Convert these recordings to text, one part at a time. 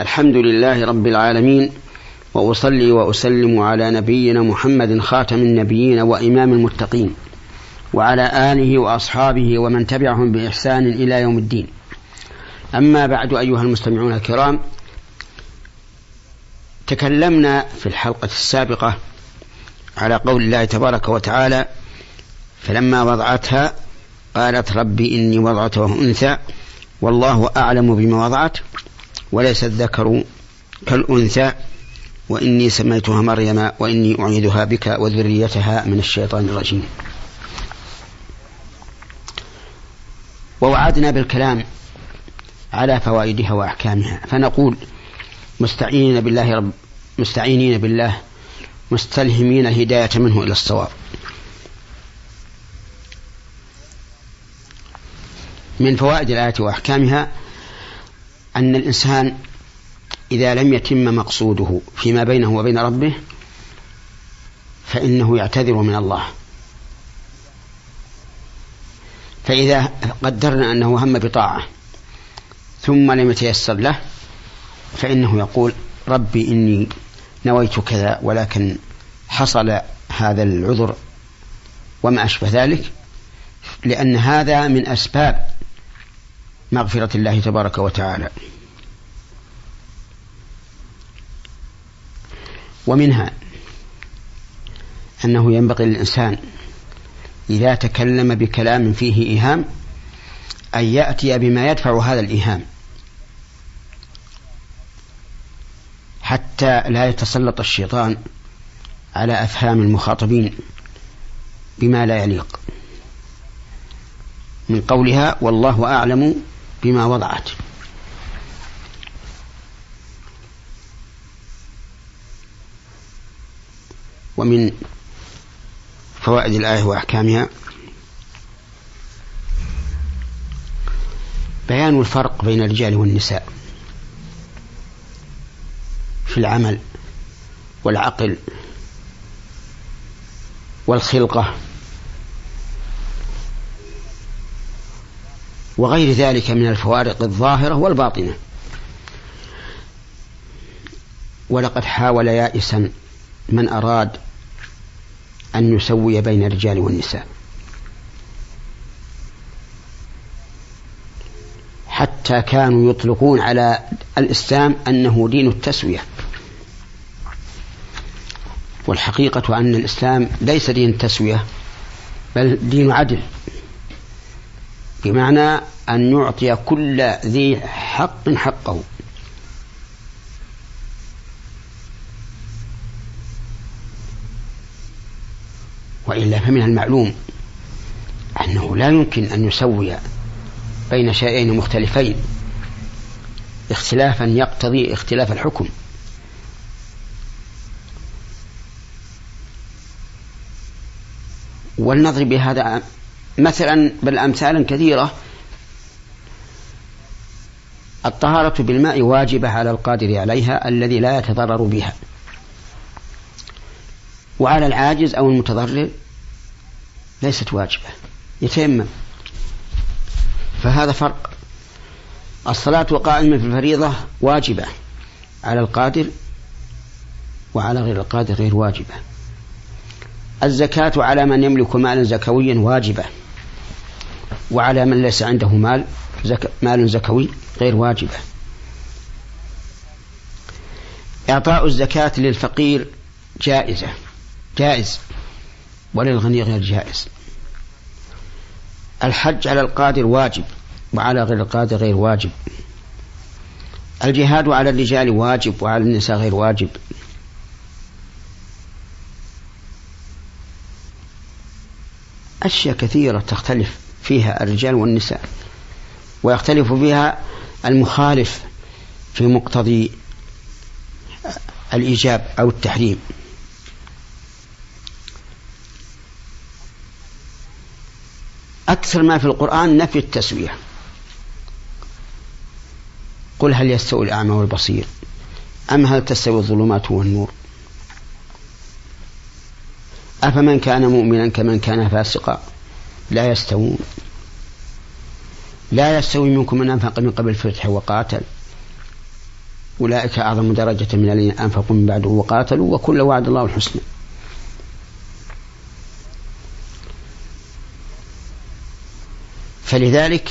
الحمد لله رب العالمين وأصلي وأسلم على نبينا محمد خاتم النبيين وإمام المتقين وعلى آله وأصحابه ومن تبعهم بإحسان إلى يوم الدين. أما بعد أيها المستمعون الكرام تكلمنا في الحلقة السابقة على قول الله تبارك وتعالى فلما وضعتها قالت ربي إني وضعته أنثى والله أعلم بما وضعت. وليس الذكر كالأنثى وإني سميتها مريم وإني أعيدها بك وذريتها من الشيطان الرجيم. ووعدنا بالكلام على فوائدها وأحكامها. فنقول مستعينين بالله رب مستعينين بالله مستلهمين الهداية منه إلى الصواب. من فوائد الآية وأحكامها أن الإنسان إذا لم يتم مقصوده فيما بينه وبين ربه فإنه يعتذر من الله. فإذا قدرنا أنه هم بطاعة ثم لم يتيسر له فإنه يقول ربي إني نويت كذا ولكن حصل هذا العذر وما أشبه ذلك لأن هذا من أسباب مغفرة الله تبارك وتعالى. ومنها أنه ينبغي للإنسان إذا تكلم بكلام فيه إيهام أن يأتي بما يدفع هذا الإيهام حتى لا يتسلط الشيطان على أفهام المخاطبين بما لا يليق. من قولها والله أعلم بما وضعت. ومن فوائد الآية وأحكامها بيان الفرق بين الرجال والنساء في العمل والعقل والخلقة وغير ذلك من الفوارق الظاهرة والباطنة. ولقد حاول يائسا من أراد أن يسوي بين الرجال والنساء. حتى كانوا يطلقون على الإسلام أنه دين التسوية. والحقيقة أن الإسلام ليس دين تسوية بل دين عدل. بمعنى أن يعطي كل ذي حق حقه. وإلا فمن المعلوم أنه لا يمكن أن يسوي بين شيئين مختلفين اختلافا يقتضي اختلاف الحكم. ولنضرب بهذا مثلا بل أمثالا كثيرة الطهارة بالماء واجبة على القادر عليها الذي لا يتضرر بها. وعلى العاجز أو المتضرر ليست واجبة يتيمم. فهذا فرق. الصلاة قائمة في الفريضة واجبة على القادر وعلى غير القادر غير واجبة. الزكاة على من يملك مالا زكويا واجبة. وعلى من ليس عنده مال زك مال زكوي غير واجبة. إعطاء الزكاة للفقير جائزة جائز وللغني غير جائز. الحج على القادر واجب وعلى غير القادر غير واجب. الجهاد على الرجال واجب وعلى النساء غير واجب. أشياء كثيرة تختلف. فيها الرجال والنساء ويختلف فيها المخالف في مقتضي الإيجاب أو التحريم. أكثر ما في القرآن نفي التسوية قل هل يستوي الأعمى والبصير أم هل تستوي الظلمات والنور؟ أفمن كان مؤمنا كمن كان فاسقا؟ لا يستوون. لا يستوي منكم من أنفق من قبل الفتح وقاتل. أولئك أعظم درجة من الذين أنفقوا من بعده وقاتلوا وكل وعد الله الحسنى. فلذلك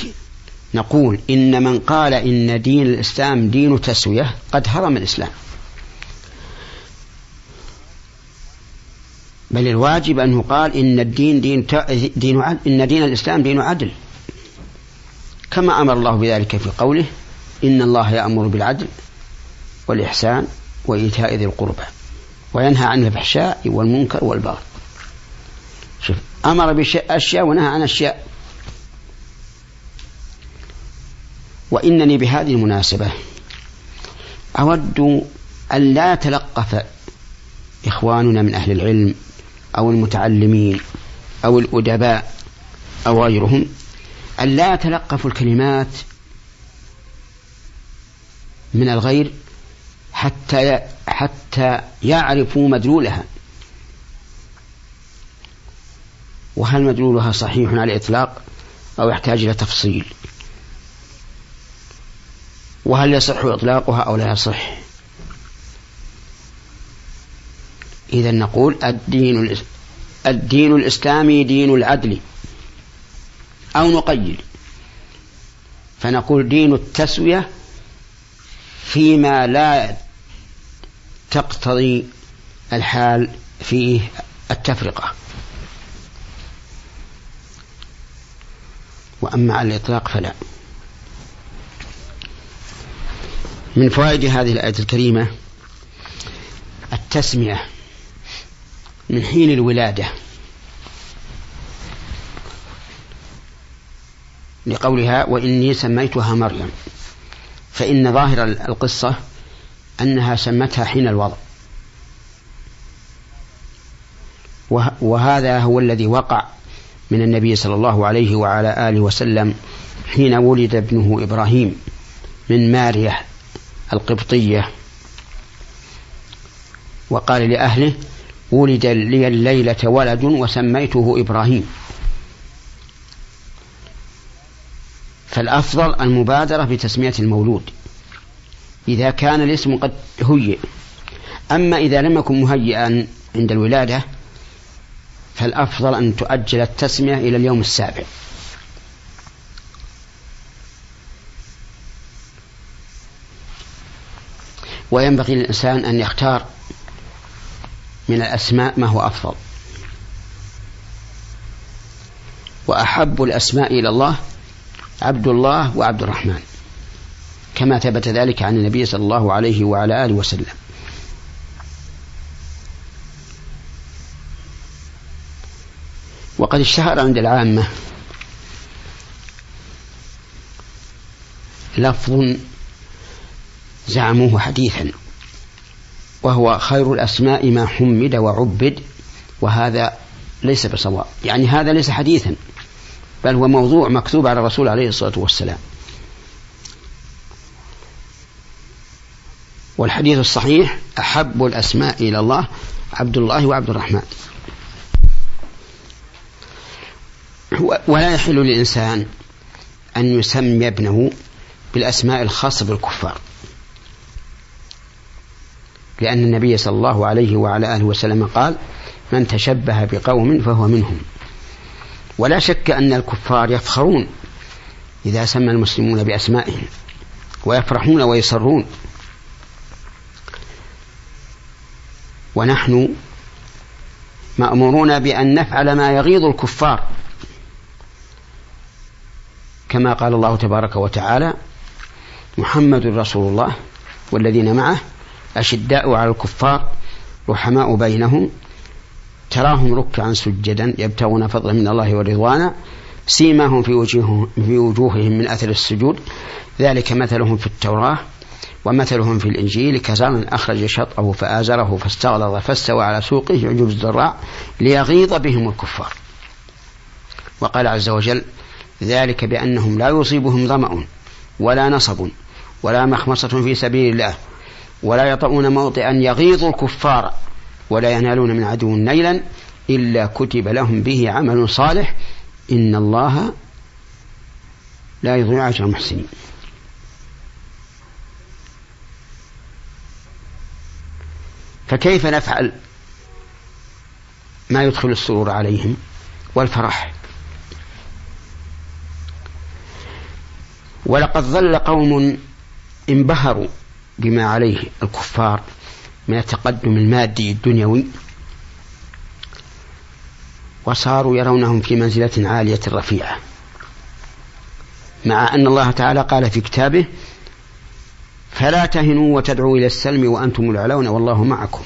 نقول إن من قال إن دين الإسلام دين تسوية قد هرم الإسلام. بل الواجب أن يقال إن الدين دين, دين إن دين الإسلام دين عدل. كما أمر الله بذلك في قوله إن الله يأمر بالعدل والإحسان وإيتاء ذي القربى وينهى عن الفحشاء والمنكر والبغي. شوف أمر بأشياء ونهى عن أشياء. وإنني بهذه المناسبة أود أن لا يتلقف إخواننا من أهل العلم أو المتعلمين أو الأدباء أو غيرهم أن لا يتلقفوا الكلمات من الغير حتى حتى يعرفوا مدلولها. وهل مدلولها صحيح على الإطلاق أو يحتاج إلى تفصيل؟ وهل يصح إطلاقها أو لا يصح؟ إذا نقول الدين الدين الإسلامي دين العدل أو نقيد. فنقول دين التسوية فيما لا تقتضي الحال فيه التفرقة. وأما على الإطلاق فلا. من فوائد هذه الآية الكريمة التسمية. من حين الولادة. لقولها وإني سميتها مريم. فإن ظاهر القصة أنها سمتها حين الوضع. وهذا هو الذي وقع من النبي صلى الله عليه وعلى آله وسلم حين ولد ابنه إبراهيم من مارية القبطية. وقال لأهله ولد لي الليلة ولد وسميته إبراهيم. فالأفضل المبادرة بتسمية المولود. إذا كان الاسم قد هيئ. أما إذا لم يكن مهيئا عند الولادة فالأفضل أن تؤجل التسمية إلى اليوم السابع. وينبغي للإنسان أن يختار من الأسماء ما هو أفضل. وأحب الأسماء إلى الله عبد الله وعبد الرحمن كما ثبت ذلك عن النبي صلى الله عليه وعلى آله وسلم. وقد اشتهر عند العامة لفظ زعموه حديثا. وهو خير الأسماء ما حمد وعبد وهذا ليس بصواب. يعني هذا ليس حديثا بل هو موضوع مكتوب على الرسول عليه الصلاة والسلام. والحديث الصحيح أحب الأسماء إلى الله عبد الله وعبد الرحمن. ولا يحل للإنسان أن يسمي ابنه بالأسماء الخاصة بالكفار. لأن النبي صلى الله عليه وعلى آله وسلم قال من تشبه بقوم فهو منهم. ولا شك أن الكفار يفخرون إذا سمى المسلمون بأسمائهم ويفرحون ويسرون. ونحن مأمورون بأن نفعل ما يغيظ الكفار. كما قال الله تبارك وتعالى محمد رسول الله والذين معه أشداء على الكفار رحماء بينهم تراهم ركعا سجدا يبتغون فضلا من الله ورضوانا سيماهم في وجوههم, في وجوههم من أثر السجود. ذلك مثلهم في التوراة ومثلهم في الإنجيل. كزرع أخرج شطأه فآزره فاستغلظ فاستوى على سوقه يعجب الزراع ليغيظ بهم الكفار. وقال عز وجل ذلك بأنهم لا يصيبهم ظمأ ولا نصب ولا مخمصة في سبيل الله ولا يطؤون موطئا يغيظ الكفار ولا ينالون من عدو نيلا إلا كتب لهم به عمل صالح إن الله لا يضيع أجر المحسنين. فكيف نفعل ما يدخل السرور عليهم والفرح؟ ولقد ظل قوم انبهروا بما عليه الكفار من التقدم المادي الدنيوي وصاروا يرونهم في منزلة عالية رفيعة مع أن الله تعالى قال في كتابه فلا تهنوا وتدعوا إلى السلم وأنتم الأعلون والله معكم.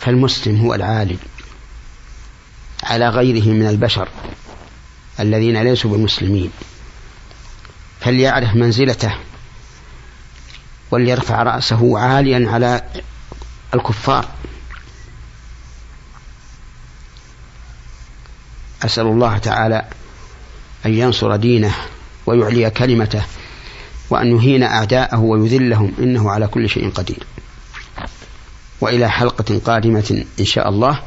فالمسلم هو العالي على غيره من البشر الذين ليسوا بمسلمين. فليعرف منزلته؟ وليرفع رأسه عاليا على الكفار. أسأل الله تعالى أن ينصر دينه ويعلي كلمته وأن يهين أعداءه ويذلهم إنه على كل شيء قدير. وإلى حلقة قادمة إن شاء الله.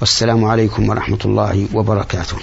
والسلام عليكم ورحمة الله وبركاته.